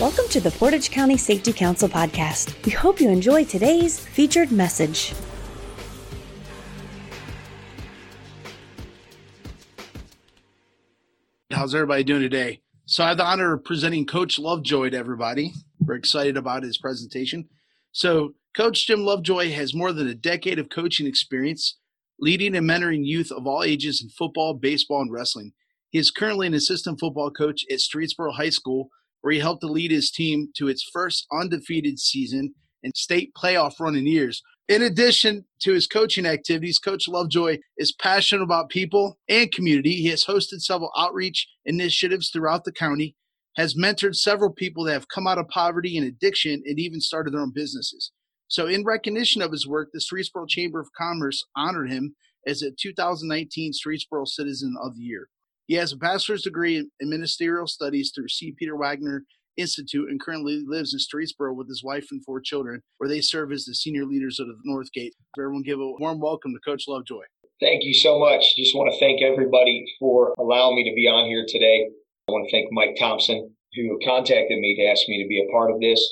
Welcome to the Portage County Safety Council podcast. We hope you enjoy today's featured message. How's everybody doing today? So, I have the honor of presenting Coach Lovejoy to everybody. We're excited about his presentation. So, Coach Jim Lovejoy has more than a decade of coaching experience, leading and mentoring youth of all ages in football, baseball, and wrestling. He is currently an assistant football coach at Streetsboro High School, where he helped to lead his team to its first undefeated season and state playoff run in years. In addition to his coaching activities, Coach Lovejoy is passionate about people and community. He has hosted several outreach initiatives throughout the county, has mentored several people that have come out of poverty and addiction, and even started their own businesses. So, in recognition of his work, the Streetsboro Chamber of Commerce honored him as a 2019 Streetsboro Citizen of the Year. He has a bachelor's degree in ministerial studies through C. Peter Wagner Institute and currently lives in Streetsboro with his wife and four children, where they serve as the senior leaders of the Northgate. Everyone give a warm welcome to Coach Lovejoy. Thank you so much. Just want to thank everybody for allowing me to be on here today. I want to thank Mike Thompson, who contacted me to ask me to be a part of this.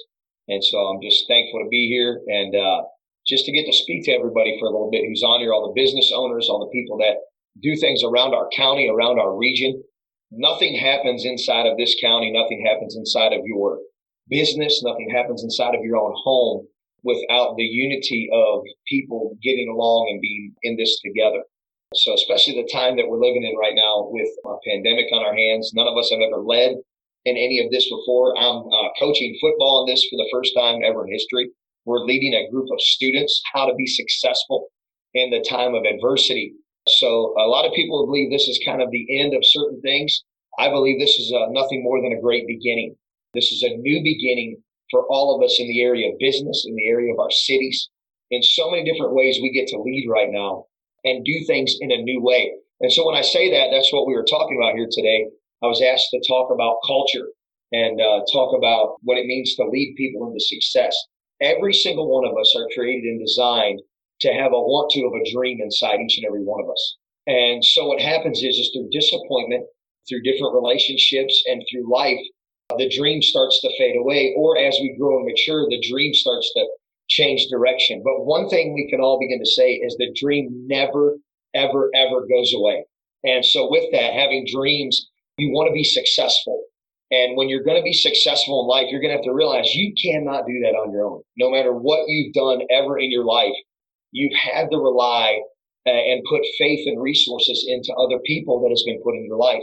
And so I'm just thankful to be here and uh, just to get to speak to everybody for a little bit who's on here, all the business owners, all the people that do things around our county, around our region. Nothing happens inside of this county. Nothing happens inside of your business. Nothing happens inside of your own home without the unity of people getting along and being in this together. So, especially the time that we're living in right now with a pandemic on our hands, none of us have ever led in any of this before. I'm uh, coaching football in this for the first time ever in history. We're leading a group of students how to be successful in the time of adversity so a lot of people believe this is kind of the end of certain things. I believe this is uh, nothing more than a great beginning. This is a new beginning for all of us in the area of business, in the area of our cities. In so many different ways, we get to lead right now and do things in a new way. And so when I say that, that's what we were talking about here today. I was asked to talk about culture and uh, talk about what it means to lead people into success. Every single one of us are created and designed to have a want to of a dream inside each and every one of us. And so what happens is, is through disappointment, through different relationships and through life, the dream starts to fade away. Or as we grow and mature, the dream starts to change direction. But one thing we can all begin to say is the dream never, ever, ever goes away. And so with that, having dreams, you want to be successful. And when you're going to be successful in life, you're going to have to realize you cannot do that on your own. No matter what you've done ever in your life, you've had to rely uh, and put faith and resources into other people that has been put in your life.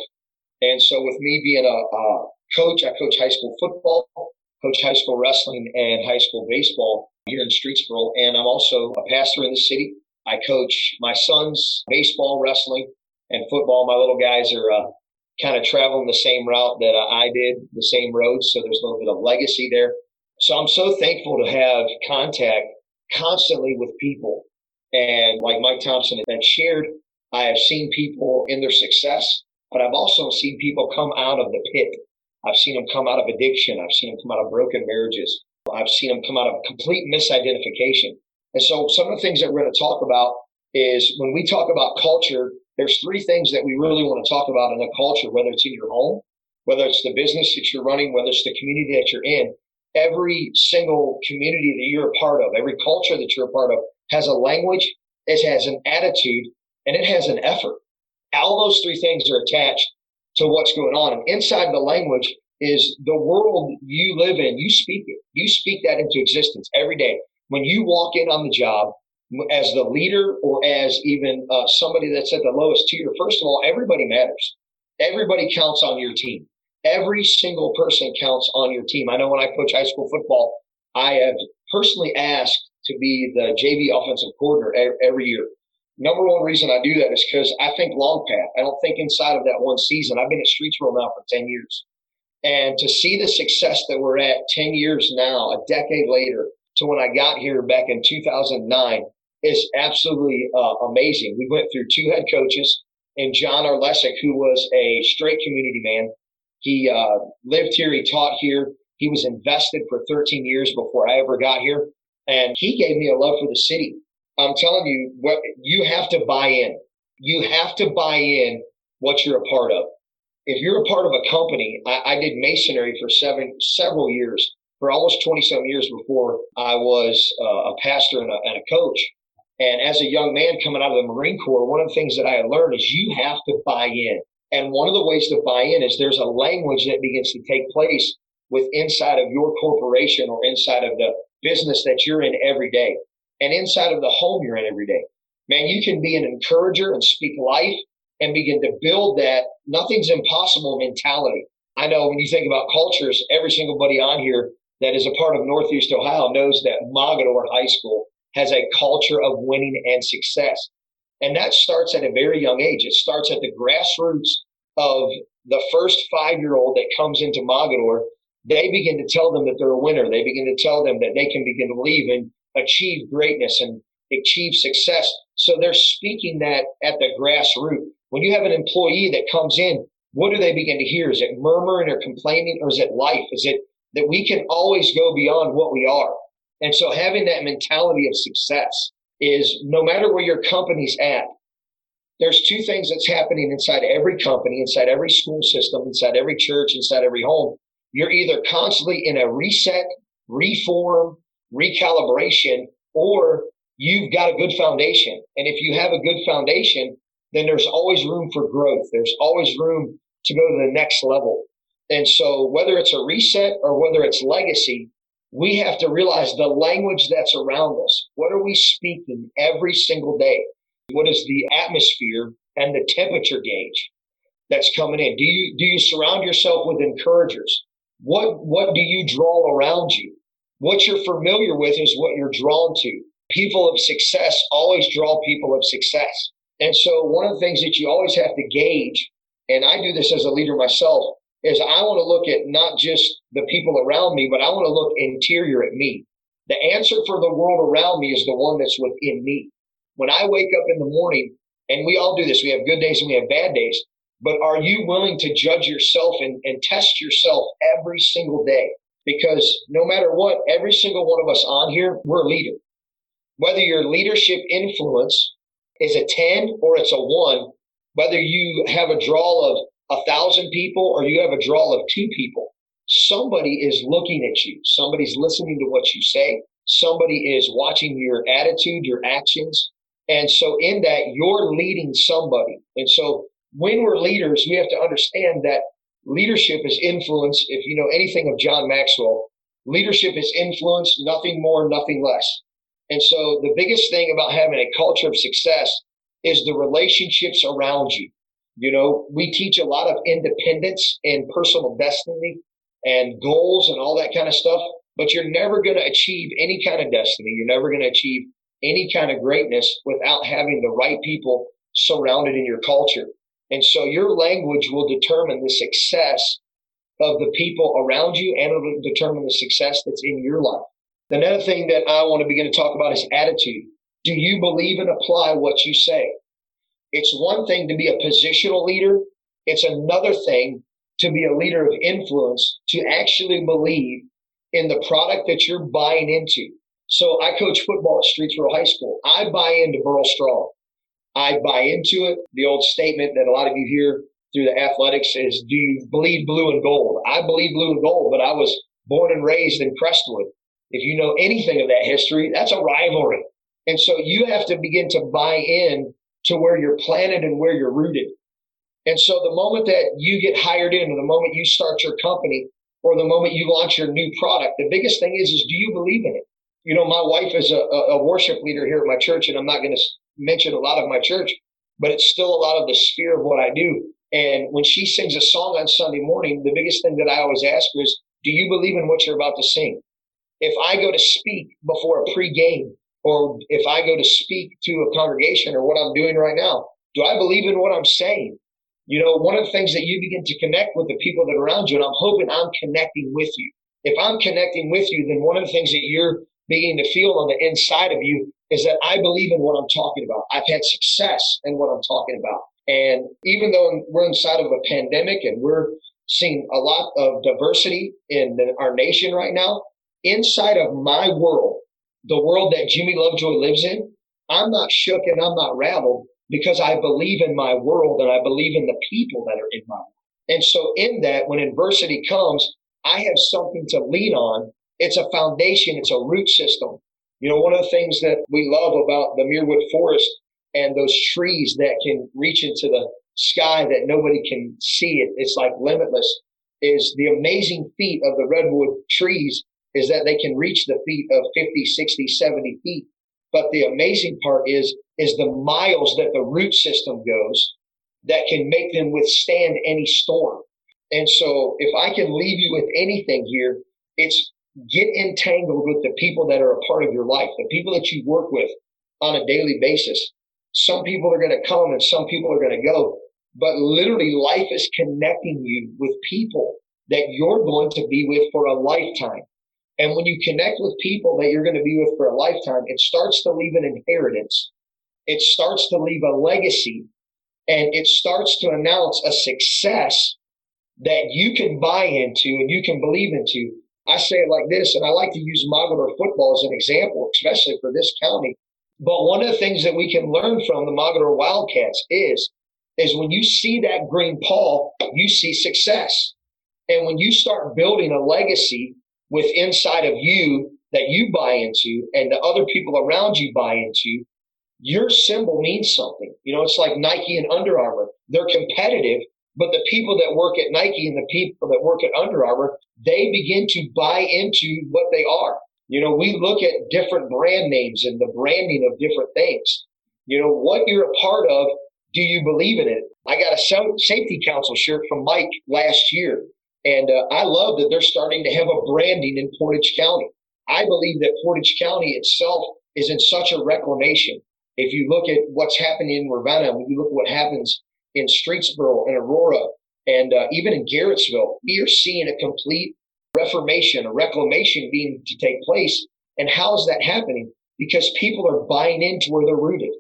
And so with me being a, a coach, I coach high school football, coach high school wrestling and high school baseball here in Streetsboro. And I'm also a pastor in the city. I coach my sons baseball, wrestling, and football. My little guys are uh, kind of traveling the same route that I did, the same roads. So there's a little bit of legacy there. So I'm so thankful to have contact constantly with people. And like Mike Thompson had shared, I have seen people in their success, but I've also seen people come out of the pit. I've seen them come out of addiction. I've seen them come out of broken marriages. I've seen them come out of complete misidentification. And so some of the things that we're going to talk about is when we talk about culture, there's three things that we really want to talk about in a culture, whether it's in your home, whether it's the business that you're running, whether it's the community that you're in every single community that you're a part of, every culture that you're a part of has a language, it has an attitude, and it has an effort. All those three things are attached to what's going on. And inside the language is the world you live in. You speak it. You speak that into existence every day. When you walk in on the job as the leader or as even uh, somebody that's at the lowest tier, first of all, everybody matters. Everybody counts on your team. Every single person counts on your team. I know when I coach high school football, I have personally asked to be the JV offensive coordinator every year. Number one reason I do that is because I think long path. I don't think inside of that one season. I've been at Streetsboro now for 10 years. And to see the success that we're at 10 years now, a decade later, to when I got here back in 2009 is absolutely uh, amazing. We went through two head coaches and John Arlesic, who was a straight community man, he uh, lived here. He taught here. He was invested for 13 years before I ever got here. And he gave me a love for the city. I'm telling you, what you have to buy in. You have to buy in what you're a part of. if you're a part of a company, I, I did masonry for seven, several years, for almost 27 years before I was uh, a pastor and a, and a coach. And as a young man coming out of the Marine Corps, one of the things that I had learned is you have to buy in. And one of the ways to buy in is there's a language that begins to take place with inside of your corporation or inside of the business that you're in every day and inside of the home you're in every day. Man, you can be an encourager and speak life and begin to build that nothing's impossible mentality. I know when you think about cultures, every single buddy on here that is a part of Northeast Ohio knows that Mogadore High School has a culture of winning and success. And that starts at a very young age. It starts at the grassroots of the first five year old that comes into Mogadore. They begin to tell them that they're a winner. They begin to tell them that they can begin to believe and achieve greatness and achieve success. So they're speaking that at the grassroots. When you have an employee that comes in, what do they begin to hear? Is it murmuring or complaining or is it life? Is it that we can always go beyond what we are? And so having that mentality of success is no matter where your company's at, there's two things that's happening inside every company, inside every school system, inside every church, inside every home. You're either constantly in a reset, reform, recalibration, or you've got a good foundation. And if you have a good foundation, then there's always room for growth. There's always room to go to the next level. And so whether it's a reset or whether it's legacy, we have to realize the language that's around us. What are we speaking every single day? What is the atmosphere and the temperature gauge that's coming in? Do you, do you surround yourself with encouragers? What, what do you draw around you? What you're familiar with is what you're drawn to. People of success always draw people of success. And so one of the things that you always have to gauge, and I do this as a leader myself, is I want to look at not just the people around me, but I want to look interior at me. The answer for the world around me is the one that's within me. When I wake up in the morning, and we all do this, we have good days and we have bad days, but are you willing to judge yourself and, and test yourself every single day? Because no matter what, every single one of us on here, we're a leader. Whether your leadership influence is a 10 or it's a one, whether you have a draw of a thousand people or you have a draw of two people, somebody is looking at you. Somebody's listening to what you say. Somebody is watching your attitude, your actions. And so in that, you're leading somebody. And so when we're leaders, we have to understand that leadership is influence. If you know anything of John Maxwell, leadership is influence, nothing more, nothing less. And so the biggest thing about having a culture of success is the relationships around you. You know, we teach a lot of independence and personal destiny and goals and all that kind of stuff, but you're never going to achieve any kind of destiny. You're never going to achieve any kind of greatness without having the right people surrounded in your culture. And so your language will determine the success of the people around you and it'll determine the success that's in your life. Another thing that I want to begin to talk about is attitude. Do you believe and apply what you say? It's one thing to be a positional leader. It's another thing to be a leader of influence, to actually believe in the product that you're buying into. So I coach football at Streetsboro High School. I buy into Boro Strong. I buy into it. The old statement that a lot of you hear through the athletics is, do you believe blue and gold? I believe blue and gold, but I was born and raised in Crestwood. If you know anything of that history, that's a rivalry. And so you have to begin to buy in to where you're planted and where you're rooted. And so the moment that you get hired in or the moment you start your company or the moment you launch your new product, the biggest thing is, is do you believe in it? You know, my wife is a, a worship leader here at my church and I'm not going to mention a lot of my church, but it's still a lot of the sphere of what I do. And when she sings a song on Sunday morning, the biggest thing that I always ask her is, do you believe in what you're about to sing? if I go to speak before a pregame or if I go to speak to a congregation or what I'm doing right now, do I believe in what I'm saying? You know, one of the things that you begin to connect with the people that are around you, and I'm hoping I'm connecting with you. If I'm connecting with you, then one of the things that you're beginning to feel on the inside of you is that I believe in what I'm talking about. I've had success in what I'm talking about. And even though we're inside of a pandemic and we're seeing a lot of diversity in our nation right now, inside of my world, the world that Jimmy Lovejoy lives in, I'm not shook and I'm not rattled because I believe in my world and I believe in the people that are in my world. And so in that, when adversity comes, I have something to lean on. It's a foundation. It's a root system. You know, one of the things that we love about the Muirwood Forest and those trees that can reach into the sky that nobody can see it, it's like limitless, is the amazing feat of the redwood trees is that they can reach the feet of 50, 60, 70 feet. But the amazing part is, is the miles that the root system goes that can make them withstand any storm. And so if I can leave you with anything here, it's get entangled with the people that are a part of your life, the people that you work with on a daily basis. Some people are going to come and some people are going to go, but literally life is connecting you with people that you're going to be with for a lifetime. And when you connect with people that you're going to be with for a lifetime, it starts to leave an inheritance. It starts to leave a legacy and it starts to announce a success that you can buy into and you can believe into. I say it like this, and I like to use Mogadore football as an example, especially for this county. But one of the things that we can learn from the Mogadore Wildcats is, is when you see that green paw, you see success. And when you start building a legacy with inside of you that you buy into and the other people around you buy into, your symbol means something. You know, it's like Nike and Under Armour. They're competitive, but the people that work at Nike and the people that work at Under Armour, they begin to buy into what they are. You know, we look at different brand names and the branding of different things. You know, what you're a part of, do you believe in it? I got a safety council shirt from Mike last year. And uh, I love that they're starting to have a branding in Portage County. I believe that Portage County itself is in such a reclamation. If you look at what's happening in Ravenna, when you look at what happens in Streetsboro and Aurora, and uh, even in Garrettsville, we are seeing a complete reformation, a reclamation being to take place. And how is that happening? Because people are buying into where they're rooted.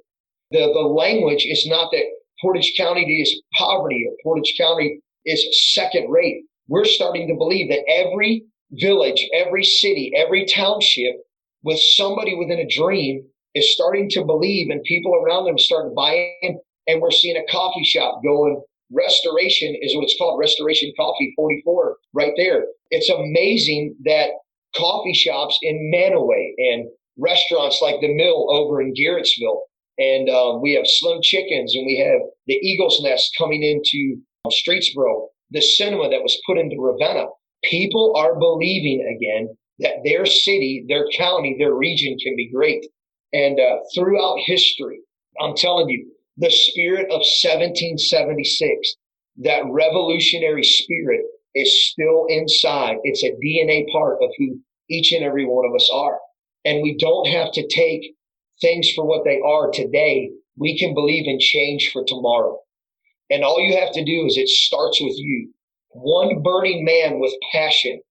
The, the language is not that Portage County is poverty or Portage County is second rate. We're starting to believe that every village, every city, every township with somebody within a dream is starting to believe and people around them start buying and we're seeing a coffee shop going. Restoration is what it's called, Restoration Coffee 44, right there. It's amazing that coffee shops in Mantua and restaurants like the Mill over in Garrettsville, and um, we have Slim Chickens, and we have the Eagle's Nest coming into Streetsboro, the cinema that was put into Ravenna. People are believing again that their city, their county, their region can be great. And uh, throughout history, I'm telling you, the spirit of 1776, that revolutionary spirit is still inside. It's a DNA part of who each and every one of us are. And we don't have to take things for what they are today. We can believe in change for tomorrow. And all you have to do is it starts with you. One burning man with passion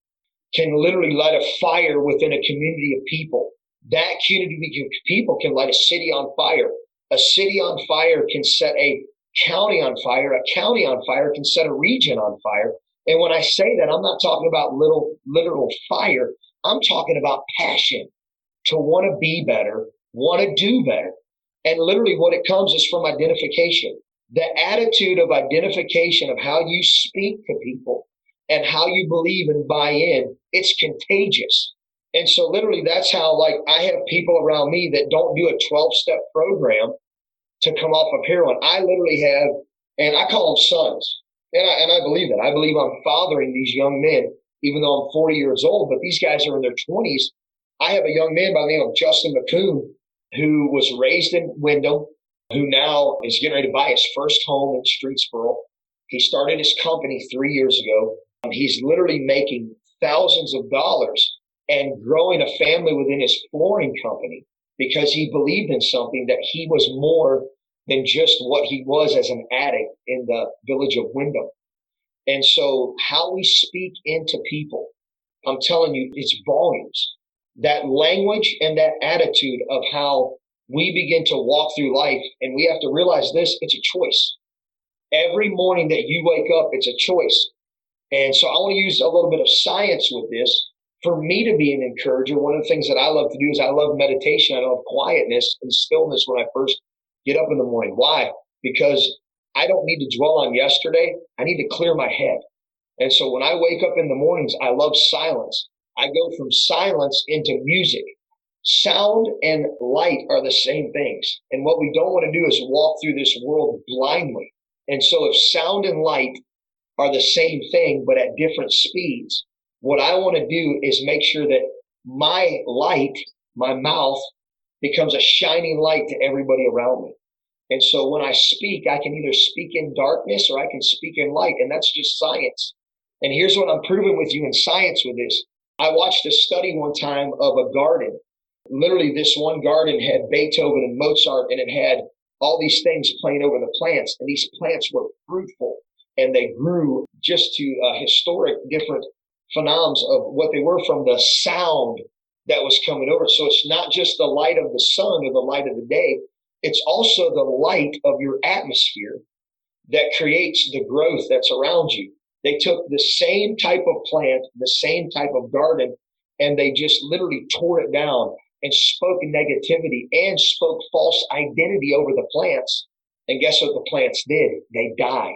can literally light a fire within a community of people. That community of people can light a city on fire. A city on fire can set a county on fire. A county on fire can set a region on fire. And when I say that, I'm not talking about little, literal fire. I'm talking about passion to want to be better, want to do better. And literally what it comes is from identification. The attitude of identification of how you speak to people and how you believe and buy in, it's contagious. And so literally that's how like I have people around me that don't do a 12 step program to come off of heroin. I literally have, and I call them sons. And I, and I believe that. I believe I'm fathering these young men, even though I'm 40 years old, but these guys are in their 20s. I have a young man by the name of Justin McCoon who was raised in Windham, who now is getting ready to buy his first home in Streetsboro. He started his company three years ago. He's literally making thousands of dollars and growing a family within his flooring company because he believed in something that he was more than just what he was as an addict in the village of Windham. And so how we speak into people, I'm telling you, it's volumes. That language and that attitude of how we begin to walk through life and we have to realize this, it's a choice. Every morning that you wake up, it's a choice. And so I want to use a little bit of science with this for me to be an encourager, one of the things that I love to do is I love meditation. I love quietness and stillness when I first get up in the morning. Why? Because I don't need to dwell on yesterday. I need to clear my head. And so when I wake up in the mornings, I love silence. I go from silence into music. Sound and light are the same things. And what we don't want to do is walk through this world blindly. And so if sound and light are the same thing, but at different speeds, what I want to do is make sure that my light, my mouth becomes a shining light to everybody around me. And so when I speak, I can either speak in darkness or I can speak in light. And that's just science. And here's what I'm proving with you in science with this. I watched a study one time of a garden. Literally, this one garden had Beethoven and Mozart, and it had all these things playing over the plants. And these plants were fruitful and they grew just to uh, historic different phenoms of what they were from the sound that was coming over. So it's not just the light of the sun or the light of the day. It's also the light of your atmosphere that creates the growth that's around you. They took the same type of plant, the same type of garden, and they just literally tore it down and spoke negativity and spoke false identity over the plants. And guess what the plants did? They died.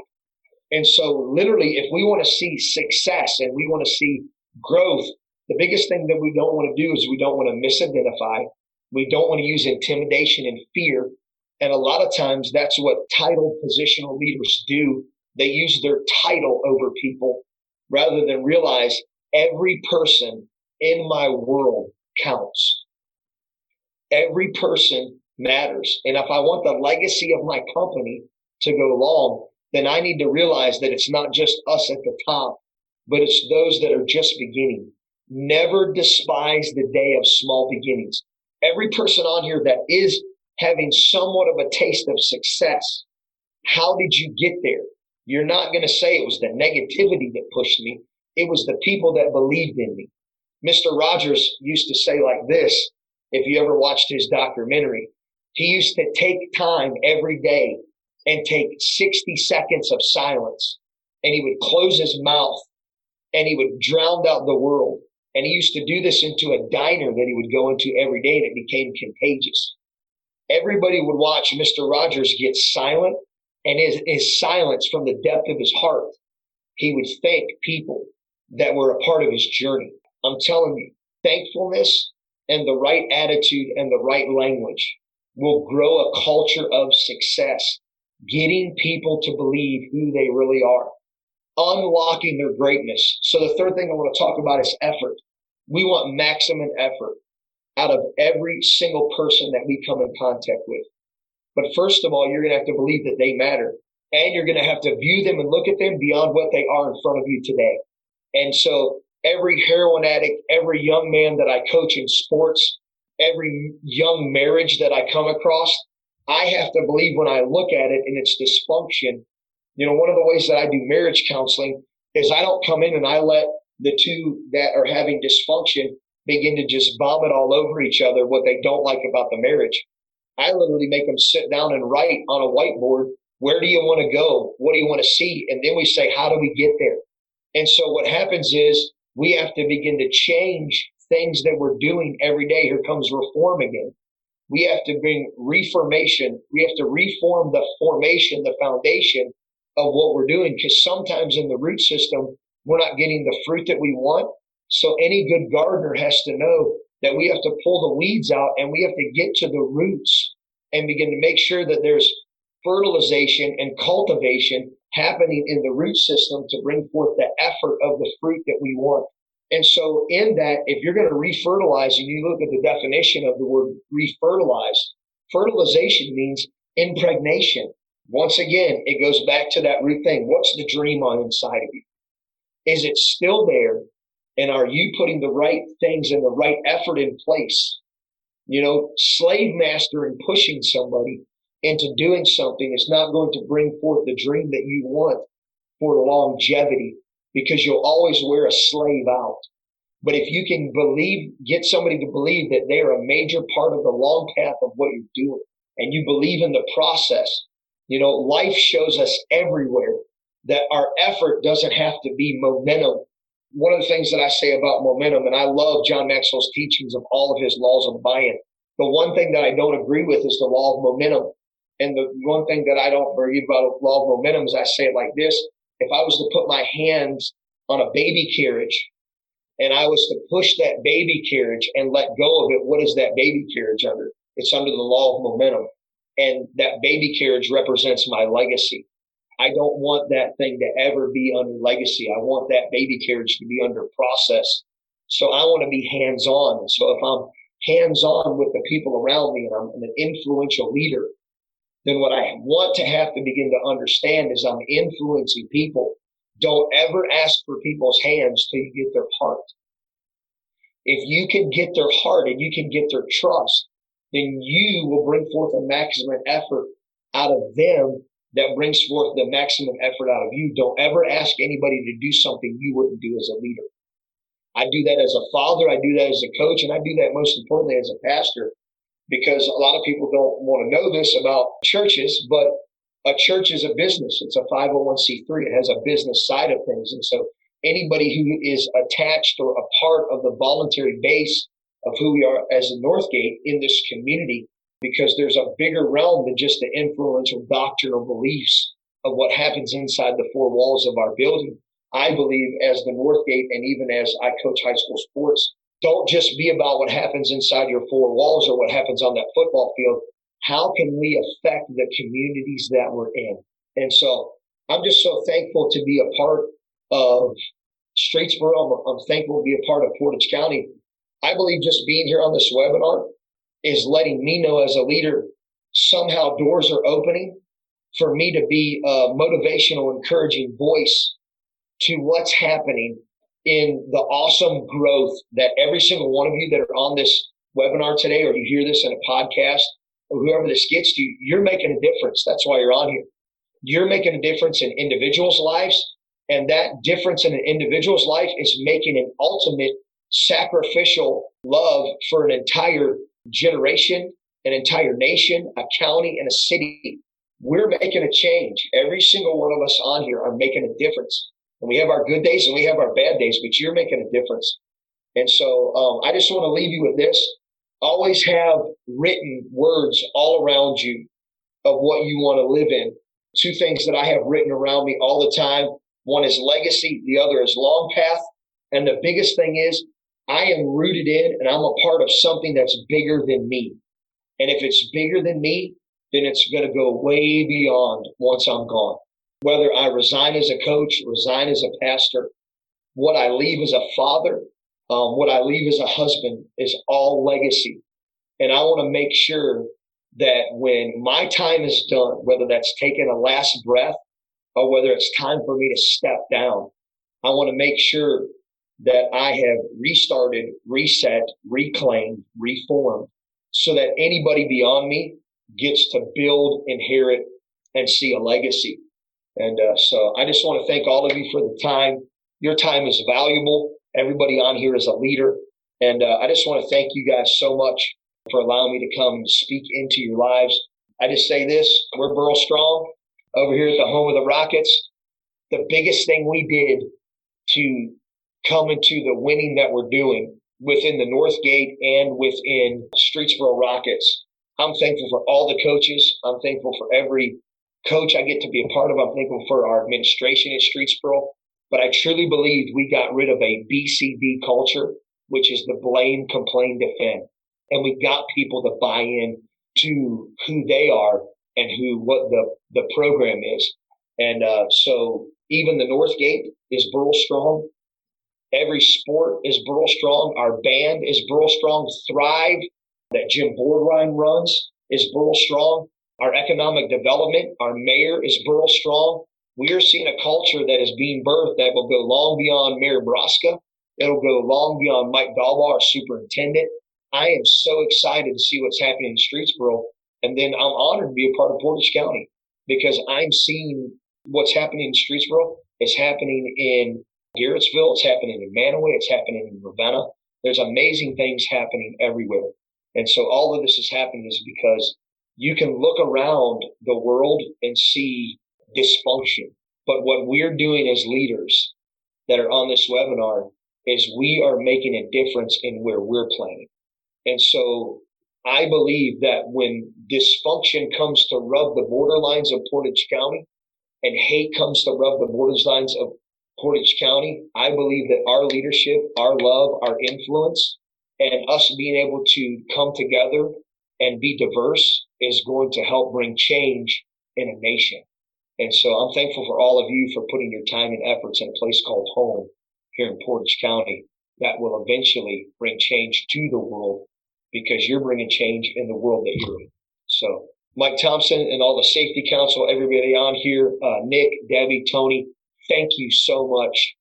And so literally, if we want to see success and we want to see growth, the biggest thing that we don't want to do is we don't want to misidentify. We don't want to use intimidation and fear. And a lot of times that's what title positional leaders do they use their title over people rather than realize every person in my world counts. Every person matters. And if I want the legacy of my company to go long, then I need to realize that it's not just us at the top, but it's those that are just beginning. Never despise the day of small beginnings. Every person on here that is having somewhat of a taste of success, how did you get there? You're not going to say it was the negativity that pushed me. It was the people that believed in me. Mr. Rogers used to say like this. If you ever watched his documentary, he used to take time every day and take 60 seconds of silence and he would close his mouth and he would drown out the world. And he used to do this into a diner that he would go into every day and it became contagious. Everybody would watch Mr. Rogers get silent and his, his silence from the depth of his heart, he would thank people that were a part of his journey. I'm telling you, thankfulness and the right attitude and the right language will grow a culture of success, getting people to believe who they really are, unlocking their greatness. So the third thing I want to talk about is effort. We want maximum effort out of every single person that we come in contact with. But first of all, you're going to have to believe that they matter. And you're going to have to view them and look at them beyond what they are in front of you today. And so every heroin addict, every young man that I coach in sports, every young marriage that I come across, I have to believe when I look at it and its dysfunction. You know, one of the ways that I do marriage counseling is I don't come in and I let the two that are having dysfunction begin to just vomit all over each other what they don't like about the marriage. I literally make them sit down and write on a whiteboard, where do you want to go? What do you want to see? And then we say, how do we get there? And so what happens is we have to begin to change things that we're doing every day. Here comes reform again. We have to bring reformation. We have to reform the formation, the foundation of what we're doing. Because sometimes in the root system, we're not getting the fruit that we want. So any good gardener has to know that we have to pull the weeds out and we have to get to the roots and begin to make sure that there's fertilization and cultivation happening in the root system to bring forth the effort of the fruit that we want. And so in that, if you're going to refertilize and you look at the definition of the word refertilize, fertilization means impregnation. Once again, it goes back to that root thing. What's the dream on inside of you? Is it still there? And are you putting the right things and the right effort in place? You know, slave master and pushing somebody into doing something is not going to bring forth the dream that you want for longevity because you'll always wear a slave out. But if you can believe, get somebody to believe that they are a major part of the long path of what you're doing and you believe in the process, you know, life shows us everywhere that our effort doesn't have to be momentum one of the things that I say about momentum, and I love John Maxwell's teachings of all of his laws of buy-in. The one thing that I don't agree with is the law of momentum. And the one thing that I don't believe about the law of momentum is I say it like this. If I was to put my hands on a baby carriage and I was to push that baby carriage and let go of it, what is that baby carriage under? It's under the law of momentum. And that baby carriage represents my legacy. I don't want that thing to ever be under legacy. I want that baby carriage to be under process. So I want to be hands on. And so if I'm hands on with the people around me and I'm an influential leader, then what I want to have to begin to understand is I'm influencing people. Don't ever ask for people's hands till you get their heart. If you can get their heart and you can get their trust, then you will bring forth a maximum effort out of them that brings forth the maximum effort out of you. Don't ever ask anybody to do something you wouldn't do as a leader. I do that as a father. I do that as a coach. And I do that most importantly as a pastor because a lot of people don't want to know this about churches, but a church is a business. It's a 501c3. It has a business side of things. And so anybody who is attached or a part of the voluntary base of who we are as a Northgate in this community because there's a bigger realm than just the influential doctrinal beliefs of what happens inside the four walls of our building. I believe as the Northgate and even as I coach high school sports, don't just be about what happens inside your four walls or what happens on that football field. How can we affect the communities that we're in? And so I'm just so thankful to be a part of Streetsboro. I'm, I'm thankful to be a part of Portage County. I believe just being here on this webinar is letting me know as a leader somehow doors are opening for me to be a motivational, encouraging voice to what's happening in the awesome growth that every single one of you that are on this webinar today, or you hear this in a podcast, or whoever this gets to, you're making a difference. That's why you're on here. You're making a difference in individuals' lives. And that difference in an individual's life is making an ultimate sacrificial love for an entire generation, an entire nation, a county, and a city. We're making a change. Every single one of us on here are making a difference. And we have our good days and we have our bad days, but you're making a difference. And so um, I just want to leave you with this. Always have written words all around you of what you want to live in. Two things that I have written around me all the time. One is legacy. The other is long path. And the biggest thing is I am rooted in and I'm a part of something that's bigger than me. And if it's bigger than me, then it's going to go way beyond once I'm gone. Whether I resign as a coach, resign as a pastor, what I leave as a father, um, what I leave as a husband is all legacy. And I want to make sure that when my time is done, whether that's taking a last breath or whether it's time for me to step down, I want to make sure that I have restarted, reset, reclaimed, reformed so that anybody beyond me gets to build, inherit, and see a legacy. And uh, so I just want to thank all of you for the time. Your time is valuable. Everybody on here is a leader. And uh, I just want to thank you guys so much for allowing me to come and speak into your lives. I just say this we're Boro Strong over here at the home of the Rockets. The biggest thing we did to come into the winning that we're doing within the Northgate and within Streetsboro Rockets. I'm thankful for all the coaches. I'm thankful for every coach I get to be a part of. I'm thankful for our administration at Streetsboro. But I truly believe we got rid of a BCD culture, which is the blame, complain, defend. And we got people to buy in to who they are and who, what the, the program is. And, uh, so even the Northgate is Boro Strong. Every sport is Boro Strong. Our band is Boro Strong. Thrive that Jim Boardrine runs is Boro Strong. Our economic development, our mayor is Boro Strong. We are seeing a culture that is being birthed that will go long beyond Mayor Broska. It'll go long beyond Mike Dalbaugh, our superintendent. I am so excited to see what's happening in Streetsboro. And then I'm honored to be a part of Portage County because I'm seeing what's happening in Streetsboro. is happening in Garrettsville. It's happening in Mantua. It's happening in Ravenna. There's amazing things happening everywhere. And so all of this is happening is because you can look around the world and see dysfunction. But what we're doing as leaders that are on this webinar is we are making a difference in where we're playing. And so I believe that when dysfunction comes to rub the borderlines of Portage County and hate comes to rub the borderlines of Portage County, I believe that our leadership, our love, our influence, and us being able to come together and be diverse is going to help bring change in a nation. And so I'm thankful for all of you for putting your time and efforts in a place called home here in Portage County that will eventually bring change to the world because you're bringing change in the world that you're in. So Mike Thompson and all the safety council, everybody on here, uh, Nick, Debbie, Tony, thank you so much.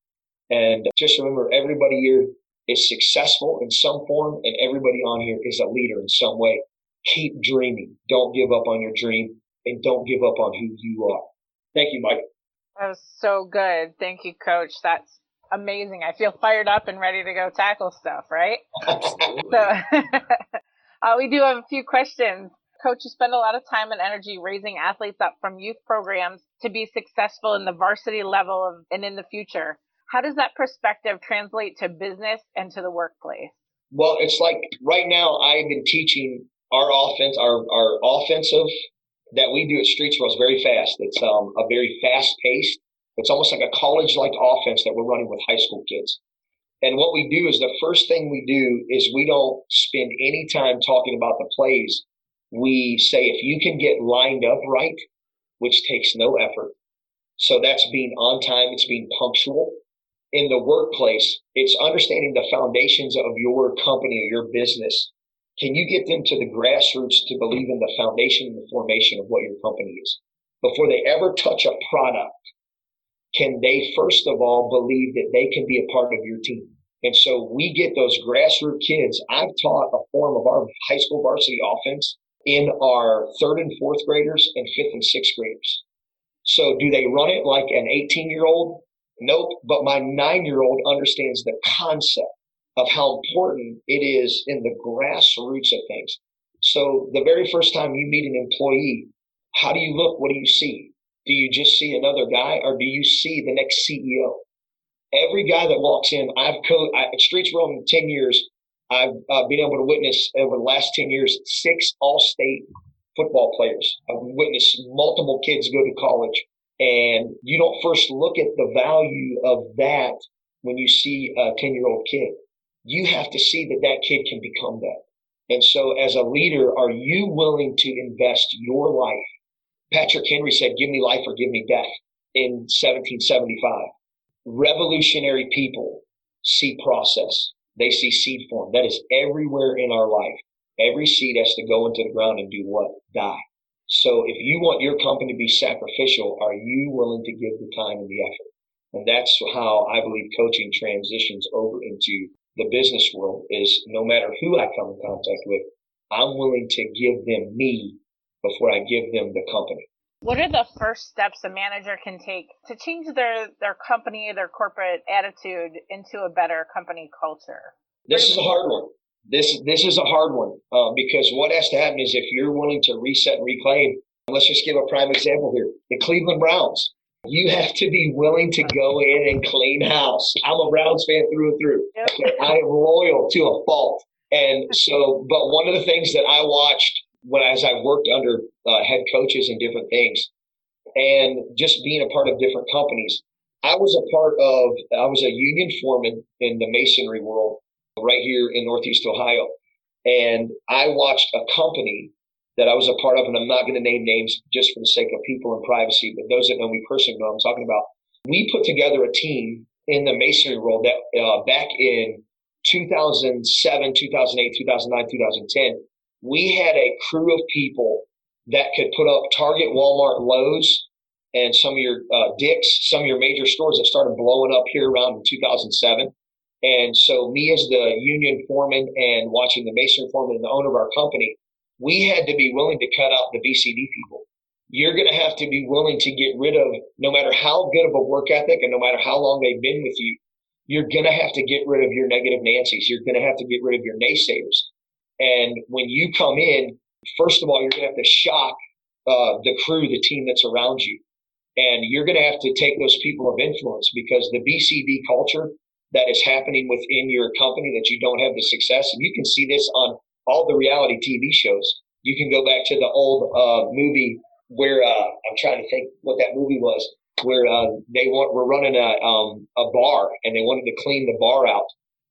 And just remember, everybody here is successful in some form and everybody on here is a leader in some way. Keep dreaming. Don't give up on your dream and don't give up on who you are. Thank you, Mike. That was so good. Thank you, coach. That's amazing. I feel fired up and ready to go tackle stuff, right? Absolutely. So uh, we do have a few questions. You spend a lot of time and energy raising athletes up from youth programs to be successful in the varsity level of, and in the future. How does that perspective translate to business and to the workplace? Well, it's like right now I've been teaching our offense, our, our offensive that we do at Streets is very fast. It's um, a very fast paced. It's almost like a college like offense that we're running with high school kids. And what we do is the first thing we do is we don't spend any time talking about the plays. We say if you can get lined up right, which takes no effort. So that's being on time. It's being punctual. In the workplace, it's understanding the foundations of your company or your business can you get them to the grassroots to believe in the foundation and the formation of what your company is? Before they ever touch a product, can they first of all believe that they can be a part of your team? And so we get those grassroots kids. I've taught a form of our high school varsity offense in our third and fourth graders and fifth and sixth graders. So do they run it like an 18 year old? Nope. But my nine year old understands the concept of how important it is in the grassroots of things. So the very first time you meet an employee, how do you look? What do you see? Do you just see another guy or do you see the next CEO? Every guy that walks in, I've coached, Streets in 10 years, I've uh, been able to witness over the last 10 years, six all-state football players. I've witnessed multiple kids go to college and you don't first look at the value of that when you see a 10 year old kid you have to see that that kid can become that. And so as a leader, are you willing to invest your life? Patrick Henry said, give me life or give me death in 1775. Revolutionary people see process. They see seed form. That is everywhere in our life. Every seed has to go into the ground and do what? Die. So if you want your company to be sacrificial, are you willing to give the time and the effort? And that's how I believe coaching transitions over into the business world is no matter who I come in contact with, I'm willing to give them me before I give them the company. What are the first steps a manager can take to change their, their company, their corporate attitude into a better company culture? This is a hard one. This this is a hard one uh, because what has to happen is if you're willing to reset and reclaim. Let's just give a prime example here: the Cleveland Browns. You have to be willing to go in and clean house. I'm a Browns fan through and through. Okay? I am loyal to a fault. And so, but one of the things that I watched when as I worked under uh, head coaches and different things, and just being a part of different companies, I was a part of. I was a union foreman in the masonry world right here in Northeast Ohio, and I watched a company that I was a part of, and I'm not going to name names just for the sake of people and privacy, but those that know me personally know I'm talking about. We put together a team in the masonry world that uh, back in 2007, 2008, 2009, 2010, we had a crew of people that could put up Target, Walmart, Lowe's, and some of your uh, Dick's, some of your major stores that started blowing up here around 2007. And so, me as the union foreman and watching the mason foreman and the owner of our company, we had to be willing to cut out the BCD people. You're going to have to be willing to get rid of, no matter how good of a work ethic and no matter how long they've been with you, you're going to have to get rid of your negative Nancy's. You're going to have to get rid of your naysayers. And when you come in, first of all, you're going to have to shock uh, the crew, the team that's around you. And you're going to have to take those people of influence because the BCD culture that is happening within your company that you don't have the success, and you can see this on all the reality TV shows. You can go back to the old uh, movie where uh, I'm trying to think what that movie was, where uh, they want, were running a um, a bar and they wanted to clean the bar out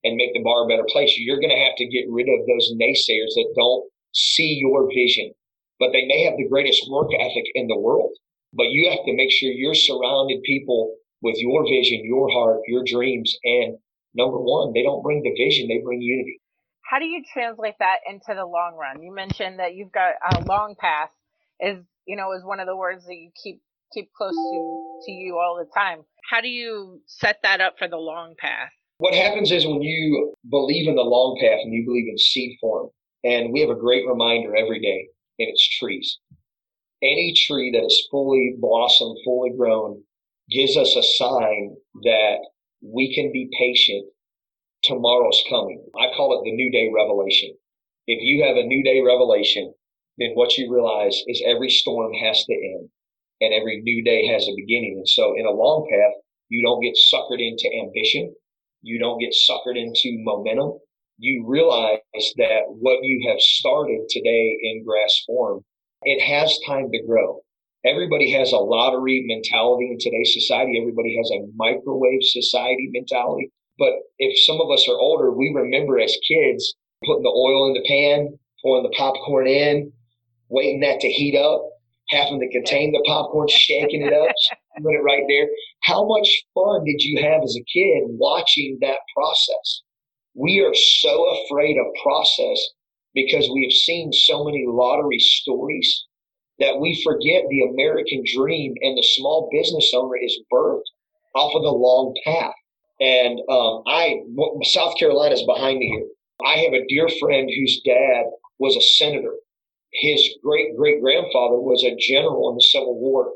and make the bar a better place. You're going to have to get rid of those naysayers that don't see your vision, but they may have the greatest work ethic in the world. But you have to make sure you're surrounded people with your vision, your heart, your dreams. And number one, they don't bring division, they bring unity. How do you translate that into the long run? You mentioned that you've got a long path is, you know, is one of the words that you keep keep close to, to you all the time. How do you set that up for the long path? What happens is when you believe in the long path and you believe in seed form, and we have a great reminder every day, and it's trees. Any tree that is fully blossomed, fully grown, gives us a sign that we can be patient. Tomorrow's coming. I call it the new day revelation. If you have a new day revelation, then what you realize is every storm has to end and every new day has a beginning. And so in a long path, you don't get suckered into ambition. You don't get suckered into momentum. You realize that what you have started today in grass form, it has time to grow. Everybody has a lottery mentality in today's society. Everybody has a microwave society mentality. But if some of us are older, we remember as kids putting the oil in the pan, pouring the popcorn in, waiting that to heat up, having to contain the popcorn, shaking it up, put it right there. How much fun did you have as a kid watching that process? We are so afraid of process because we have seen so many lottery stories that we forget the American dream and the small business owner is birthed off of the long path. And um, I, South Carolina is behind me here. I have a dear friend whose dad was a senator his great great grandfather was a general in the Civil War.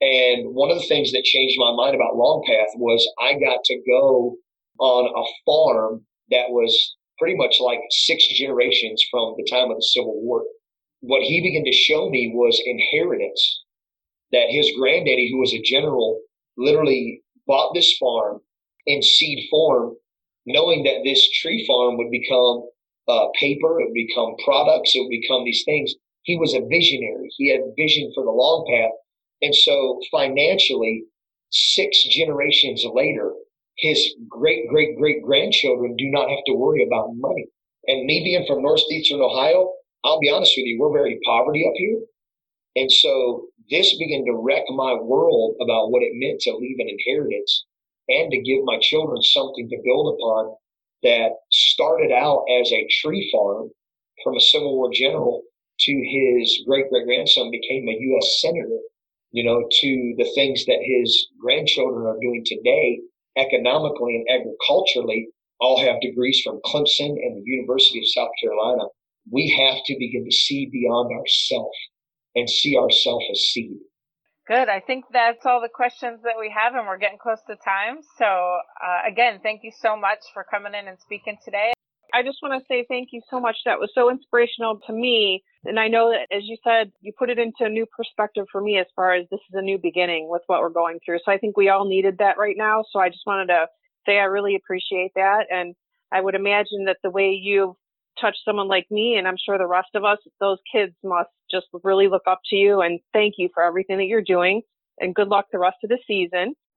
And one of the things that changed my mind about Long Path was I got to go on a farm that was pretty much like six generations from the time of the Civil War. What he began to show me was inheritance that his granddaddy, who was a general, literally bought this farm in seed form, knowing that this tree farm would become uh, paper, it would become products, it would become these things. He was a visionary. He had vision for the long path. And so financially, six generations later, his great, great, great grandchildren do not have to worry about money. And me being from northeastern Ohio, I'll be honest with you, we're very poverty up here. And so this began to wreck my world about what it meant to leave an inheritance and to give my children something to build upon that started out as a tree farm from a Civil War general to his great great grandson became a U.S. senator, you know, to the things that his grandchildren are doing today economically and agriculturally, all have degrees from Clemson and the University of South Carolina. We have to begin to see beyond ourselves and see ourselves as seed. Good. I think that's all the questions that we have, and we're getting close to time. So, uh, again, thank you so much for coming in and speaking today. I just want to say thank you so much. That was so inspirational to me. And I know that, as you said, you put it into a new perspective for me as far as this is a new beginning with what we're going through. So I think we all needed that right now. So I just wanted to say I really appreciate that. And I would imagine that the way you've touch someone like me, and I'm sure the rest of us, those kids must just really look up to you and thank you for everything that you're doing. And good luck the rest of the season.